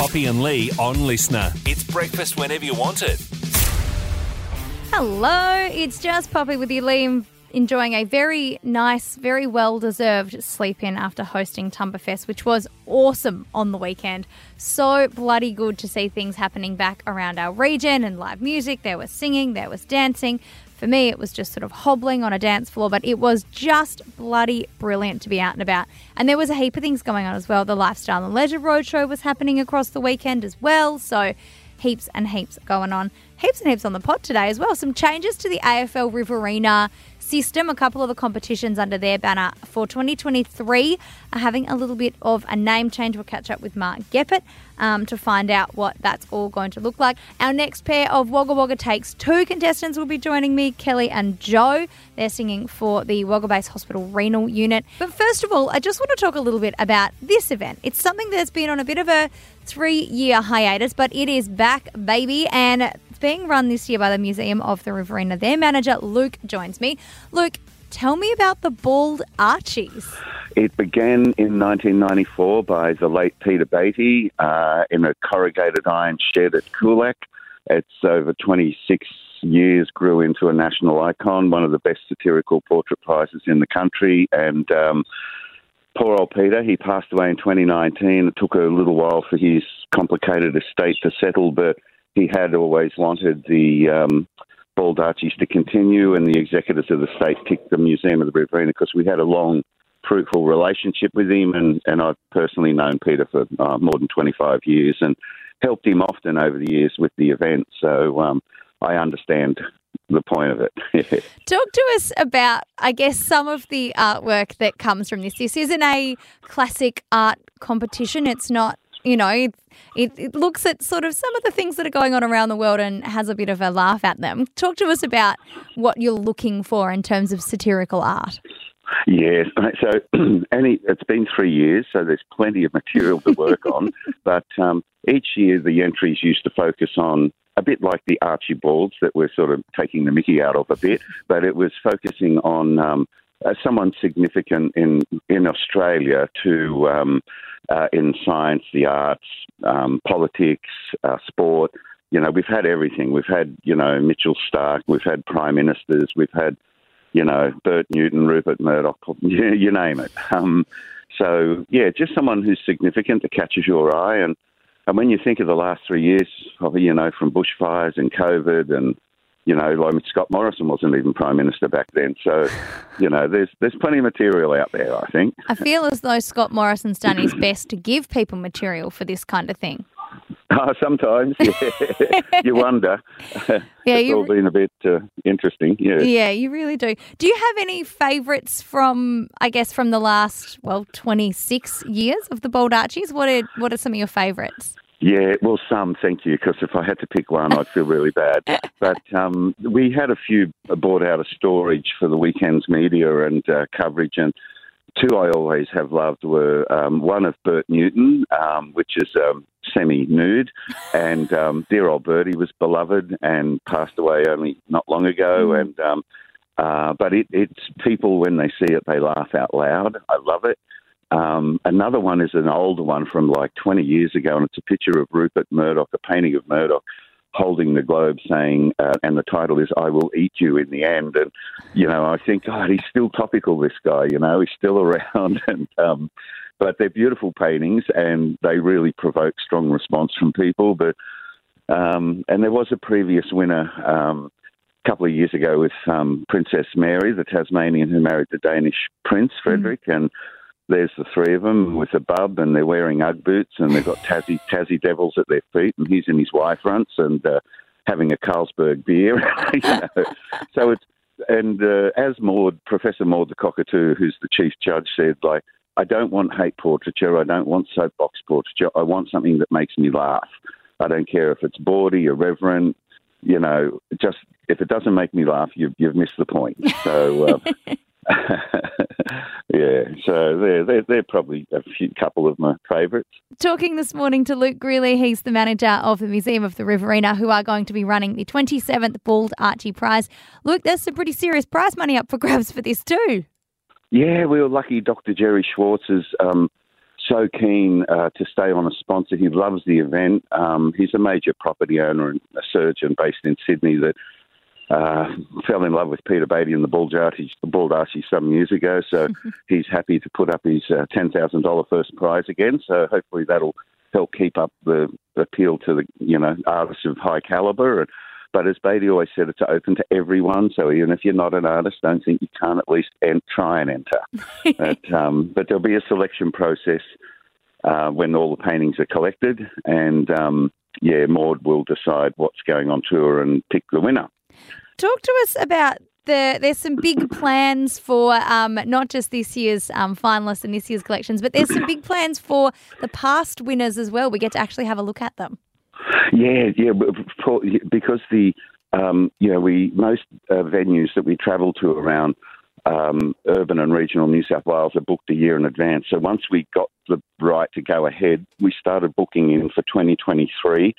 Poppy and Lee on LiSTNR. It's breakfast whenever you want it. Hello, it's just Poppy with you, Liam. Enjoying a very nice, very well deserved sleep in after hosting Tumbafest, which was awesome on the weekend. So bloody good to see things happening back around our region and live music. There was singing, there was dancing. For me, it was just sort of hobbling on a dance floor, but it was just bloody brilliant to be out and about. And there was a heap of things going on as well. The Lifestyle and Leisure Roadshow was happening across the weekend as well. So heaps and heaps going on. Heaps and heaps on the pot today as well. Some changes to the AFL Riverina system. A couple of the competitions under their banner for 2023 are having a little bit of a name change. We'll catch up with Mark Geppert um, to find out what that's all going to look like. Our next pair of Wagga Wagga Takes Two contestants will be joining me, Kelly and Joe. They're singing for the Wagga Base Hospital Renal Unit. But first of all, I just want to talk a little bit about this event. It's something that's been on a bit of a three year hiatus, but it is back, baby, and being run this year by the Museum of the Riverina. Their manager, Luke, joins me. Luke, tell me about the Bald Archys. It began in 1994 by the late Peter Batey uh, in a corrugated iron shed at Coolac. It's over 26 years grew into a national icon, one of the best satirical portrait prizes in the country, and um, poor old Peter, he passed away in 2019. It took a little while for his complicated estate to settle, but he had always wanted the um, to continue, and the executors of the state picked the Museum of the Riverina because we had a long, fruitful relationship with him, and, and I've personally known Peter for uh, more than 25 years and helped him often over the years with the event. So um, I understand the point of it. Talk to us about, I guess, some of the artwork that comes from this. This isn't a classic art competition. It's not, you know, it, it, it looks at sort of some of the things that are going on around the world and has a bit of a laugh at them. Talk to us about what you're looking for in terms of satirical art. Yes, so any, it's been three years, so there's plenty of material to work on. But um, each year the entries used to focus on a bit like the Archibalds that we're sort of taking the mickey out of a bit, but it was focusing on um, uh, someone significant in in Australia to um, uh, in science, the arts, um, politics, uh, sport. You know, we've had everything. We've had you know Mitchell Starc, We've had prime ministers. We've had you know Bert Newton, Rupert Murdoch. You, you name it. Um, so yeah, just someone who's significant that catches your eye and and when you think of the last three years, you know, from bushfires and COVID and you know, like Scott Morrison wasn't even prime minister back then. So, you know, there's there's plenty of material out there. I think. I feel as though Scott Morrison's done his best to give people material for this kind of thing. Oh, sometimes, yeah. you wonder. Yeah, it's you, all been a bit uh, interesting. Yeah, yeah, you really do. Do you have any favourites from, I guess, from the last well twenty six years of the Bald Archys? What are what are some of your favourites? Yeah, well, some, thank you, because if I had to pick one, I'd feel really bad. But um, we had a few bought out of storage for the weekend's media and uh, coverage, and two I always have loved were um, one of Bert Newton, um, which is um, semi nude, and um, dear old Bertie was beloved and passed away only not long ago. Mm. And um, uh, but it, it's people when they see it, they laugh out loud. I love it. Um, another one is an older one from like 20 years ago, and it's a picture of Rupert Murdoch, a painting of Murdoch holding the globe saying, uh, and the title is I Will Eat You in the End. And, you know, I think, God, he's still topical, this guy, you know, he's still around. and, um, but they're beautiful paintings and they really provoke strong response from people. But, um, and there was a previous winner, um, a couple of years ago with um, Princess Mary, the Tasmanian who married the Danish Prince Frederick, mm. and there's the three of them with a bub, and they're wearing UGG boots, and they've got Tassie Tassie Devils at their feet, and he's in his Y fronts and uh, having a Carlsberg beer. you know? So it's and uh, as Maud, Professor Maud the Cockatoo, who's the chief judge, said, like, I don't want hate portraiture, I don't want soapbox portraiture, I want something that makes me laugh. I don't care if it's bawdy, irreverent, you know, just if it doesn't make me laugh, you've, you've missed the point. So, uh, yeah, so they're, they're, they're probably a few, couple of my favourites. Talking this morning to Luke Grealy, he's the manager of the Museum of the Riverina, who are going to be running the 27th Bald Archy Prize. Luke, there's some pretty serious prize money up for grabs for this too. Yeah, we were lucky. Dr. Jerry Schwartz's um, so keen uh, to stay on a sponsor. He loves the event. Um, he's a major property owner and a surgeon based in Sydney that uh, fell in love with Peter Batey and the Bald Archy, the Bald Archy some years ago. So he's happy to put up his uh, $10,000 first prize again. So hopefully that'll help keep up the appeal to the, you know, artists of high caliber. And, but as Batey always said, it's open to everyone. So even if you're not an artist, don't think you can't at least en- try and enter. but, um, but there'll be a selection process uh, when all the paintings are collected. And um, yeah, Maud will decide what's going on tour and pick the winner. Talk to us about the, there's some big plans for um, not just this year's um, finalists and this year's collections, but there's some big plans for the past winners as well. We get to actually have a look at them. Yeah, yeah, because the um, you know we most uh, venues that we travel to around um, urban and regional New South Wales are booked a year in advance. So once we got the right to go ahead, we started booking in for 2023.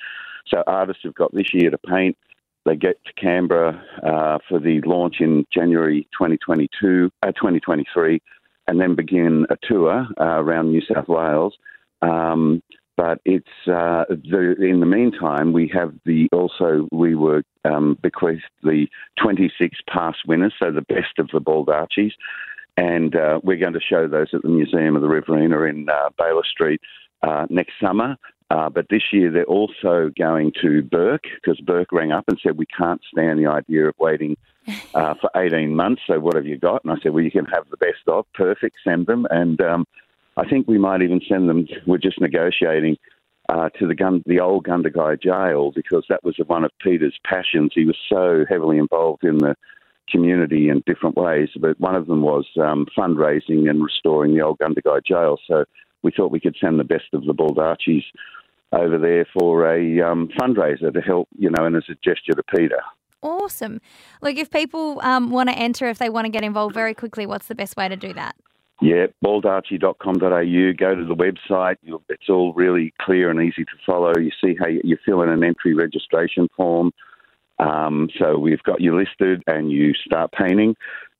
So artists have got this year to paint. They get to Canberra uh, for the launch in January 2022, uh, 2023, and then begin a tour uh, around New South Wales. Um, but it's uh, the, in the meantime we have the also we were um, bequeathed the 26 past winners, so the best of the Bald Archys, and uh, we're going to show those at the Museum of the Riverina in uh, Baylis Street next summer. Uh, but this year they're also going to Bourke because Bourke rang up and said we can't stand the idea of waiting uh, for 18 months. So what have you got? And I said, well, you can have the best of. Perfect, send them. And um, I think we might even send them. We're just negotiating uh, to the gun, the old Gundagai jail because that was one of Peter's passions. He was so heavily involved in the community in different ways, but one of them was um, fundraising and restoring the old Gundagai jail. So we thought we could send the best of the Bald Archys over there for a um, fundraiser to help, you know, and as a gesture to Peter. Awesome. Look, if people um, want to enter, if they want to get involved very quickly, what's the best way to do that? Yeah, baldarchy.com.au. Go to the website. It's all really clear and easy to follow. You see how you fill in an entry registration form. Um, so we've got you listed and you start painting.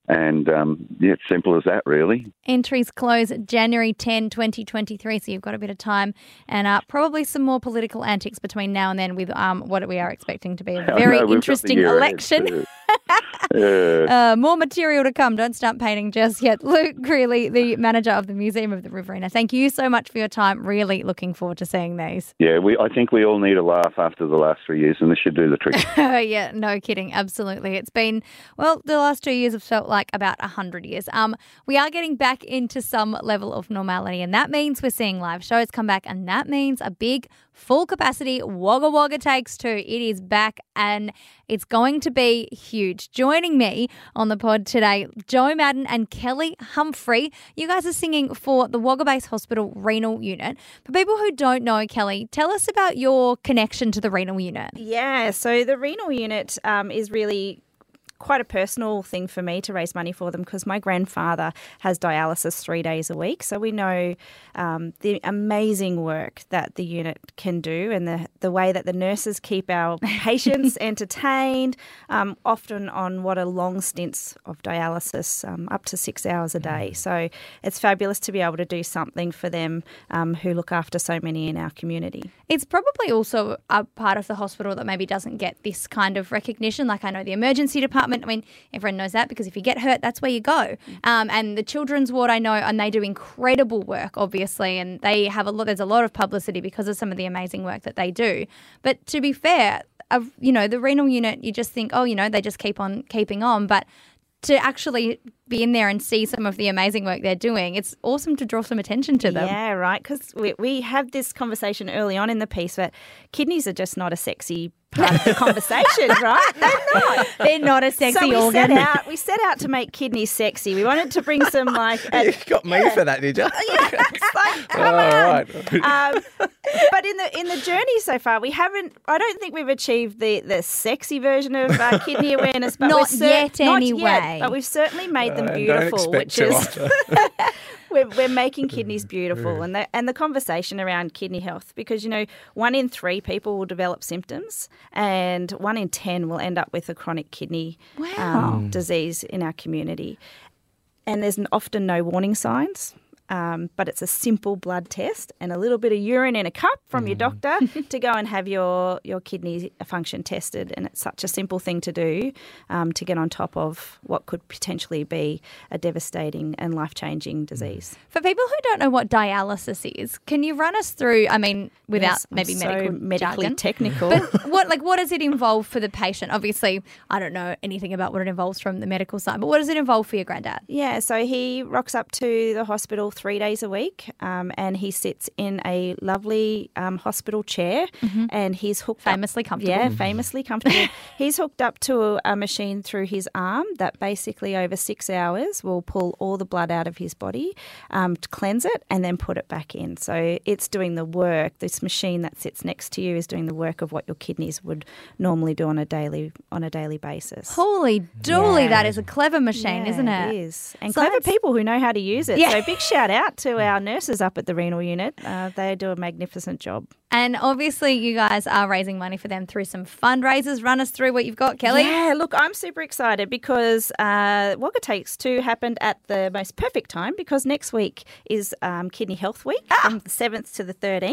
And um, yeah, it's simple as that, really. Entries close January 10, 2023, so you've got a bit of time and uh, probably some more political antics between now and then with um, what we are expecting to be a very know, interesting election. uh, more material to come. Don't start painting just yet. Luke Grealy, the manager of the Museum of the Riverina, thank you so much for your time. Really looking forward to seeing these. Yeah, we, I think we all need a laugh after the last three years, and this should do the trick. yeah, no kidding. Absolutely. It's been, well, the last two years have felt like about 100 years. Um, we are getting back into some level of normality, and that means we're seeing live shows come back, and that means a big full capacity Wagga Wagga Takes Two. It is back and it's going to be huge. Joining me on the pod today, Joe Madden and Kelly Humphrey. You guys are singing for the Wagga Base Hospital Renal Unit. For people who don't know, Kelly, tell us about your connection to the renal unit. Yeah, so the renal unit um, is really quite a personal thing for me to raise money for them because my grandfather has dialysis three days a week. So we know um, the amazing work that the unit can do and the, the way that the nurses keep our patients entertained, um, often on what are long stints of dialysis, um, up to six hours a day. Mm. So it's fabulous to be able to do something for them um, who look after so many in our community. It's probably also a part of the hospital that maybe doesn't get this kind of recognition. Like I know the emergency department department. I mean, everyone knows that because if you get hurt, that's where you go. Um, and the children's ward, I know, and they do incredible work, obviously, and they have a lot. There's a lot of publicity because of some of the amazing work that they do. But to be fair, you know the renal unit, you just think, oh, you know, they just keep on keeping on, but to actually be in there and see some of the amazing work they're doing, it's awesome to draw some attention to them. Yeah, right. Because we, we this conversation early on in the piece that kidneys are just not a sexy part of the conversation, right? They're not. They're not a sexy so we organ. Set out, we set out to make kidneys sexy. We wanted to bring some like. A, you got me yeah. for that, did you? yeah, like, come on. Um, but in the in the journey so far, we haven't. I don't think we've achieved the the sexy version of uh, kidney awareness. But not cer- yet, not anyway. Yet, but we've certainly made them beautiful, which is we're, we're making kidneys beautiful. And the, and the conversation around kidney health because you know one in three people will develop symptoms and one in ten will end up with a chronic kidney wow. um, disease in our community. And there's often no warning signs Um, but it's a simple blood test and a little bit of urine in a cup from your doctor to go and have your, your kidney function tested. And it's such a simple thing to do um, to get on top of what could potentially be a devastating and life changing disease. For people who don't know what dialysis is, can you run us through? I mean, without Yes, I'm maybe so medical medically jargon, technical. But what like what does it involve for the patient? Obviously, I don't know anything about what it involves from the medical side, but what does it involve for your granddad? Yeah, so he rocks up to the hospital three days a week, um, and he sits in a lovely um, hospital chair, and he's hooked up- Famously comfortable. Yeah, famously comfortable. he's hooked up to a, a machine through his arm that basically over six hours will pull all the blood out of his body um, to cleanse it and then put it back in. So it's doing the work. This machine that sits next to you is doing the work of what your kidneys would normally do on a daily on a daily basis. Holy dooly, Yeah. that is a clever machine, Yeah, isn't it? It is. And So clever people who know how to use it. Yeah. So big shout out to our nurses up at the renal unit. Uh, they do a magnificent job. And obviously, you guys are raising money for them through some fundraisers. Run us through what you've got, Kelly. Yeah, look, I'm super excited because uh, Wagga Takes Two happened at the most perfect time because next week is um, Kidney Health Week from the 7th to the 13th.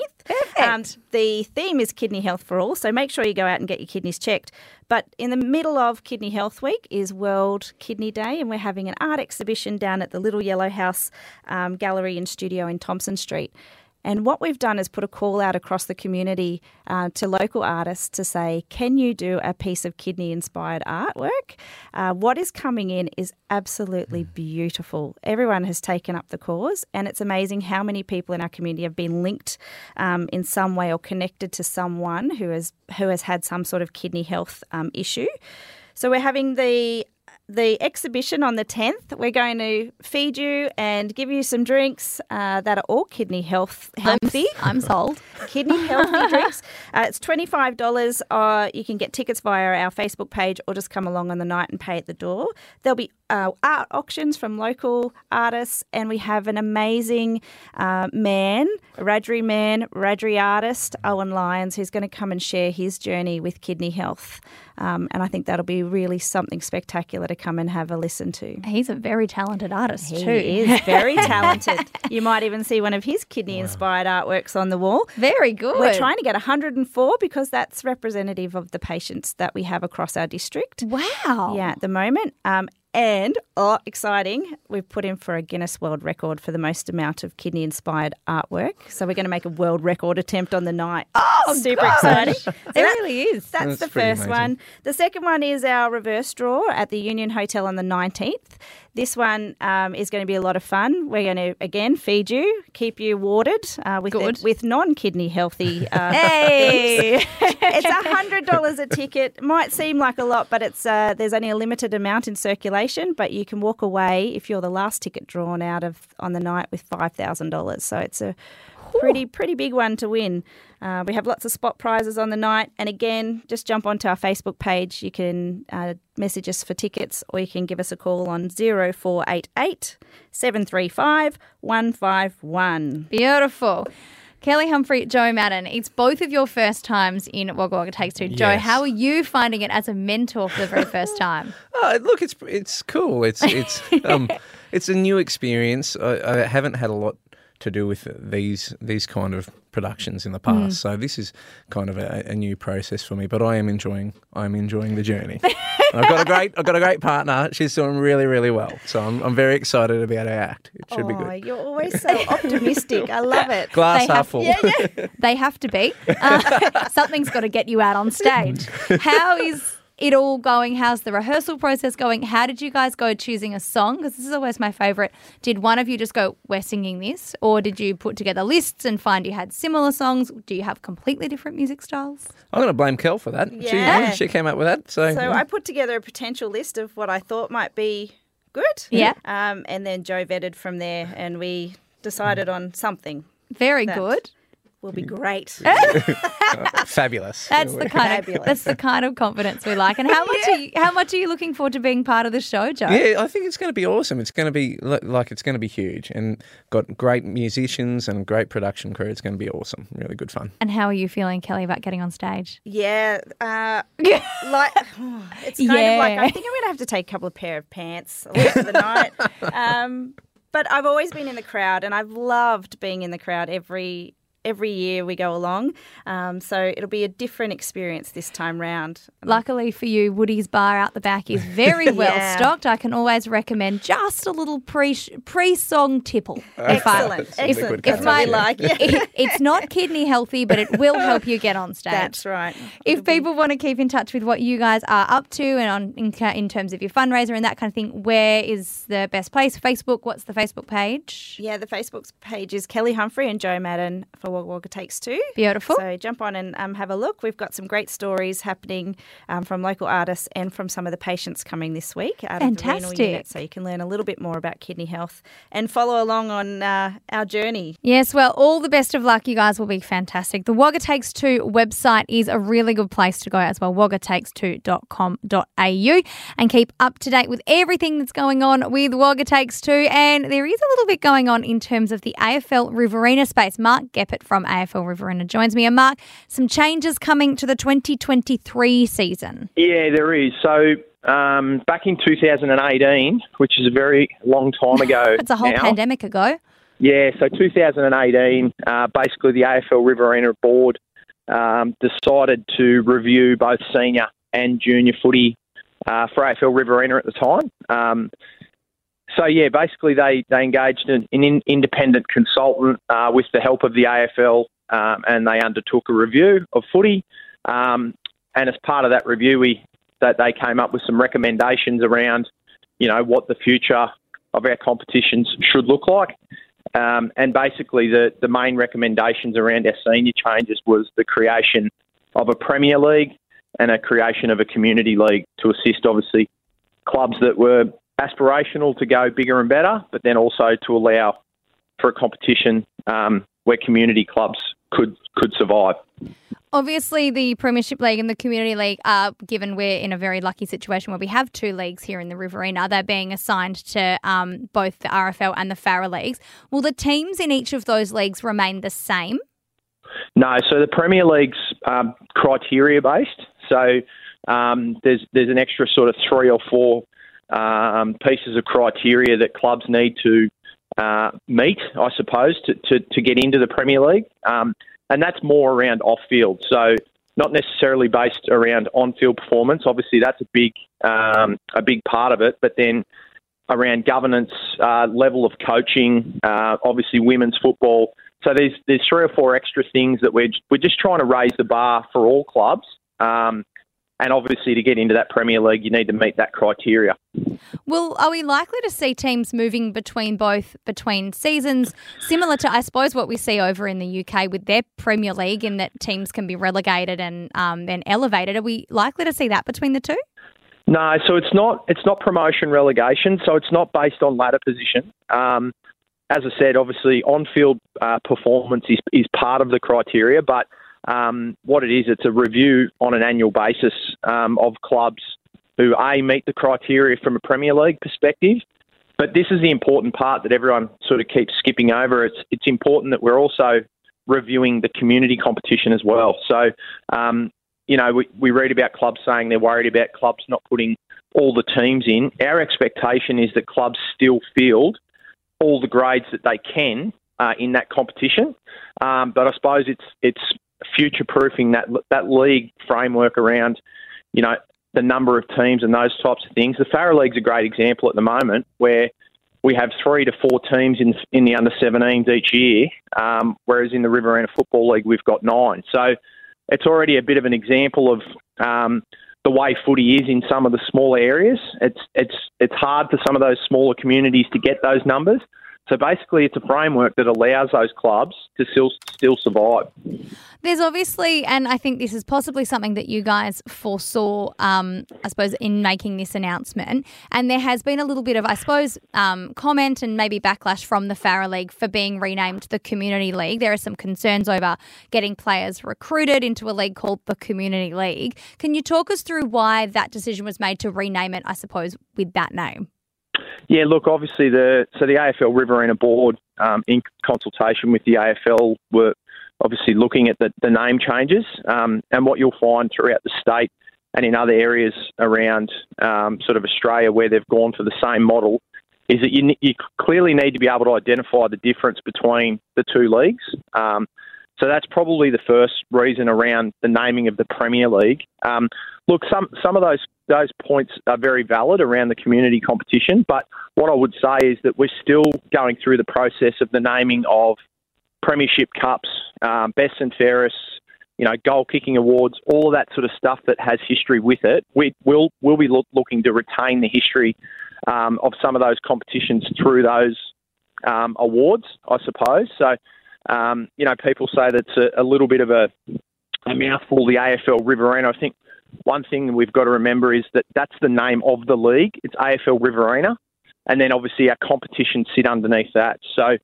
Um, Perfect. the theme is Kidney Health for All, so make sure you go out and get your kidneys checked. But in the middle of Kidney Health Week is World Kidney Day, and we're having an art exhibition down at the Little Yellow House um, Gallery and Studio in Thompson Street. And what we've done is put a call out across the community uh, to local artists to say, can you do a piece of kidney inspired artwork? Uh, what is coming in is absolutely beautiful. Everyone has taken up the cause, and it's amazing how many people in our community have been linked um, in some way or connected to someone who has who has had some sort of kidney health um, issue. So we're having the the exhibition on the 10th. We're going to feed you and give you some drinks uh, that are all kidney health healthy. I'm sold. Kidney healthy drinks. Uh, it's twenty five dollars. Uh, you can get tickets via our Facebook page, or just come along on the night and pay at the door. There'll be uh, art auctions from local artists, and we have an amazing uh, man, Wiradjuri man, Wiradjuri artist, Owen Lyons, who's going to come and share his journey with kidney health. Um, and I think that'll be really something spectacular to come and have a listen to. He's a very talented artist He too. He is very talented. you might even see one of his kidney inspired artworks on the wall. Very good. We're trying to get 104 because that's representative of the patients that we have across our district. Wow. Yeah, at the moment. Um, and, oh, exciting, we've put in for a Guinness World Record for the most amount of kidney inspired artwork. So we're going to make a world record attempt on the night. Oh, super exciting. It that- really is. that's, That's the first amazing. one. The second one is our reverse draw at the Union Hotel on the 19th. This one um, is going to be a lot of fun. We're going to, again, feed you, keep you watered uh, with, Good. with non kidney healthy uh, Hey. it's a hundred dollars a ticket. Might seem like a lot, but it's uh, there's only a limited amount in circulation. But you can walk away if you're the last ticket drawn out of on the night with five thousand dollars. So it's a pretty pretty big one to win. Uh, we have lots of spot prizes on the night, and again, just jump onto our Facebook page. You can uh, message us for tickets, or you can give us a call on 0488 735 151. Beautiful. Kelly Humphrey, Joe Madden, it's both of your first times in Wagga Wagga Takes Two. Joe, Yes. how are you finding it as a mentor for the very first time? Oh, look, it's it's cool. It's it's um, it's a new experience. I, I haven't had a lot to do with these these kind of productions in the past, so this is kind of a, a new process for me. But I am enjoying I'm enjoying the journey. I've got a great I've got a great partner. She's doing really really well, so I'm I'm very excited about our act. It should be Oh, good. you're always so optimistic. I love it. Glass They half have- full. They have to be. Uh, something's got to get you out on stage. How is it all going? How's the rehearsal process going? How did you guys go choosing a song? Because this is always my favorite. Did one of you just go, we're singing this? Or did you put together lists and find you had similar songs? Do you have completely different music styles? I'm going to blame Kel for that. She, Yeah. she came up with that. So, So I put together a potential list of what I thought might be good. Yeah. Um, and then Joe vetted from there, and we decided on something Very That- good. Will be great. fabulous. That's the kind of that's the kind of confidence we like. And how much are you, how much are you looking forward to being part of the show, Joe? Yeah, I think it's going to be awesome. It's going to be like it's going to be huge, and got great musicians and great production crew. It's going to be awesome. Really good fun. And how are you feeling, Kelly, about getting on stage? yeah. Uh, like it's kind of like I think I'm going to have to take a couple of pair of pants for the night. Um, but I've always been in the crowd, and I've loved being in the crowd every every year we go along. Um, so it'll be a different experience this time round. Luckily for you, Woody's bar out the back is very well Yeah. stocked. I can always recommend just a little pre pre song tipple. If I- Excellent, excellent. what my- like. Yeah. it- it's not kidney healthy, but it will help you get on stage. That's right. If people want to keep in touch with what you guys are up to and on in, in terms of your fundraiser and that kind of thing, where is the best place? Facebook. What's the Facebook page? Yeah, the Facebook page is Kelly Humphrey and Joe Madden for Wagga Wagga Takes Two. Beautiful. So jump on and um, have a look. We've got some great stories happening um, from local artists and from some of the patients coming this week out of the renal Fantastic. unit. So you can learn a little bit more about kidney health and follow along on uh, our journey. Yes, well, all the best of luck. You guys will be fantastic. The Wagga Takes Two website is a really good place to go as well, waggatakes2.com.au, and keep up to date with everything that's going on with Wagga Takes Two. And there is a little bit going on in terms of the AFL Riverina space. Mark Geppert from AFL Riverina joins me. And Mark, some changes coming to the 2023 season. Yeah, there is. So um, back in 2018, which is a very long time ago. It's a whole now, pandemic ago. Yeah, so 2018, uh, basically the AFL Riverina board um, decided to review both senior and junior footy uh, for AFL Riverina at the time. Um, so yeah, basically they, they engaged an, an independent consultant uh, with the help of the AFL, um, and they undertook a review of footy. Um, and as part of that review, we that they came up with some recommendations around, you know, what the future of our competitions should look like. Um, and basically, the, the main recommendations around our senior changes was the creation of a Premier League and a creation of a community league to assist, obviously, clubs that were aspirational to go bigger and better, but then also to allow for a competition um, where community clubs could could survive. Obviously, the Premiership League and the Community League are given we're in a very lucky situation where we have two leagues here in the Riverina. They're being assigned to um, both the RFL and the Farrer leagues. Will the teams in each of those leagues remain the same? No, so the Premier League's um, criteria based. So um, there's there's an extra sort of three or four um, pieces of criteria that clubs need to uh, meet, I suppose, to, to, to get into the Premier League, um, and that's more around off field. So not necessarily based around on field performance. Obviously, that's a big um, a big part of it, but then around governance, uh, level of coaching, uh, obviously women's football. So there's there's three or four extra things that we're we're just trying to raise the bar for all clubs. Um, and obviously, to get into that Premier League, you need to meet that criteria. Well, are we likely to see teams moving between both between seasons, similar to I suppose what we see over in the UK with their Premier League, in that teams can be relegated and um, then elevated? Are we likely to see that between the two? No, so it's not it's not promotion relegation. So it's not based on ladder position. Um, as I said, obviously on-field uh, performance is is part of the criteria, but um, what it is, it's a review on an annual basis um, of clubs who a meet the criteria from a Premier League perspective. But this is the important part that everyone sort of keeps skipping over. It's it's important that we're also reviewing the community competition as well. So um, you know, we, we read about clubs saying they're worried about clubs not putting all the teams in. Our expectation is that clubs still field all the grades that they can uh, in that competition. Um, but I suppose it's it's future proofing that that league framework around, you know, the number of teams and those types of things. The Farrer League's a great example at the moment where we have three to four teams in in the under 17s each year, um, whereas in the Riverina Football League we've got nine. So it's already a bit of an example of um, the way footy is in some of the smaller areas. It's it's it's hard for some of those smaller communities to get those numbers. So basically, it's a framework that allows those clubs to still still survive. There's obviously, and I think this is possibly something that you guys foresaw, um, I suppose, in making this announcement. And there has been a little bit of, I suppose, um, comment and maybe backlash from the Farrer League for being renamed the Community League. There are some concerns over getting players recruited into a league called the Community League. Can you talk us through why that decision was made to rename it, I suppose, with that name? Yeah, look, obviously the so the AFL Riverina board, um, in consultation with the AFL, were obviously looking at the, the name changes. Um, and what you'll find throughout the state and in other areas around um, sort of Australia where they've gone for the same model is that you, you clearly need to be able to identify the difference between the two leagues. Um, so that's probably the first reason around the naming of the Premier League. Um, look, some some of those those points are very valid around the community competition, but what I would say is that we're still going through the process of the naming of Premiership Cups, um, best and fairest, you know, goal kicking awards, all of that sort of stuff that has history with it. We will we'll be look, looking to retain the history um, of some of those competitions through those um, awards, I suppose. So um, you know, people say that's a, a little bit of a, a mouthful, the AFL Riverina. I think one thing we've got to remember is that that's the name of the league. It's AFL Riverina. And then obviously our competitions sit underneath that. So,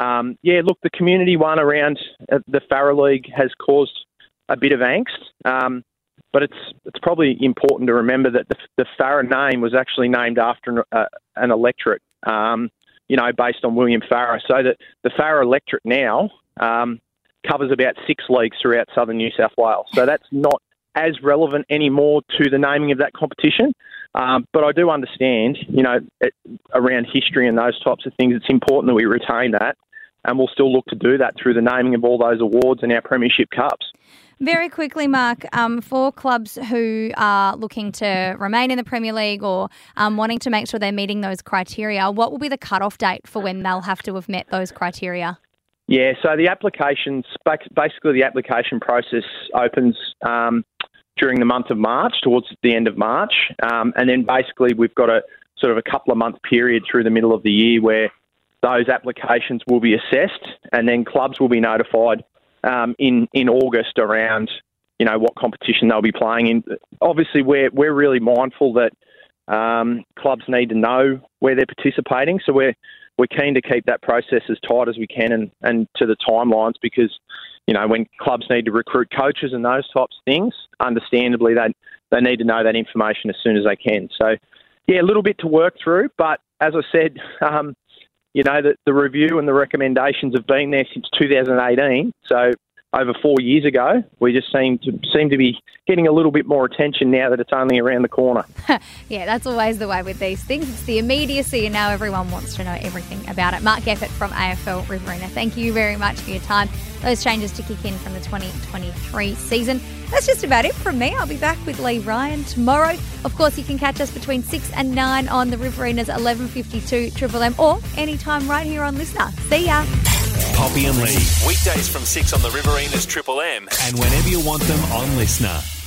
um, yeah, look, the community one around uh, the Farrer League has caused a bit of angst. Um, but it's it's probably important to remember that the, the Farrer name was actually named after an, uh, an electorate. Um, you know, based on William Farrer. So that the Farrer electorate now um, covers about six leagues throughout southern New South Wales. So that's not as relevant anymore to the naming of that competition. Um, but I do understand, you know, it, around history and those types of things, it's important that we retain that. And we'll still look to do that through the naming of all those awards and our Premiership Cups. Very quickly, Mark, um, for clubs who are looking to remain in the Premier League or um, wanting to make sure they're meeting those criteria, what will be the cut-off date for when they'll have to have met those criteria? Yeah, so the applications, basically the application process opens um, during the month of March, towards the end of March, um, and then basically we've got a sort of a couple of month period through the middle of the year where those applications will be assessed, and then clubs will be notified um, in in August around you know what competition they'll be playing in. Obviously, we're we're really mindful that um, clubs need to know where they're participating, so we're we're keen to keep that process as tight as we can and, and to the timelines because you know when clubs need to recruit coaches and those types of things, understandably they they need to know that information as soon as they can. So yeah, a little bit to work through, but as I said, um, you know, the, the review and the recommendations have been there since 2018. So over four years ago. We just seem to seem to be getting a little bit more attention now that it's only around the corner. yeah, that's always the way with these things. It's the immediacy, and now everyone wants to know everything about it. Mark Geppert from AFL Riverina, thank you very much for your time. Those changes to kick in from the 2023 season. That's just about it from me. I'll be back with Lee Ryan tomorrow. Of course, you can catch us between 6 and 9 on the Riverina's 1152 Triple M or anytime right here on LiSTNR. See ya. Poppy and Lee. Weekdays from 6 on the Riverina's Triple M and whenever you want them on LiSTNR.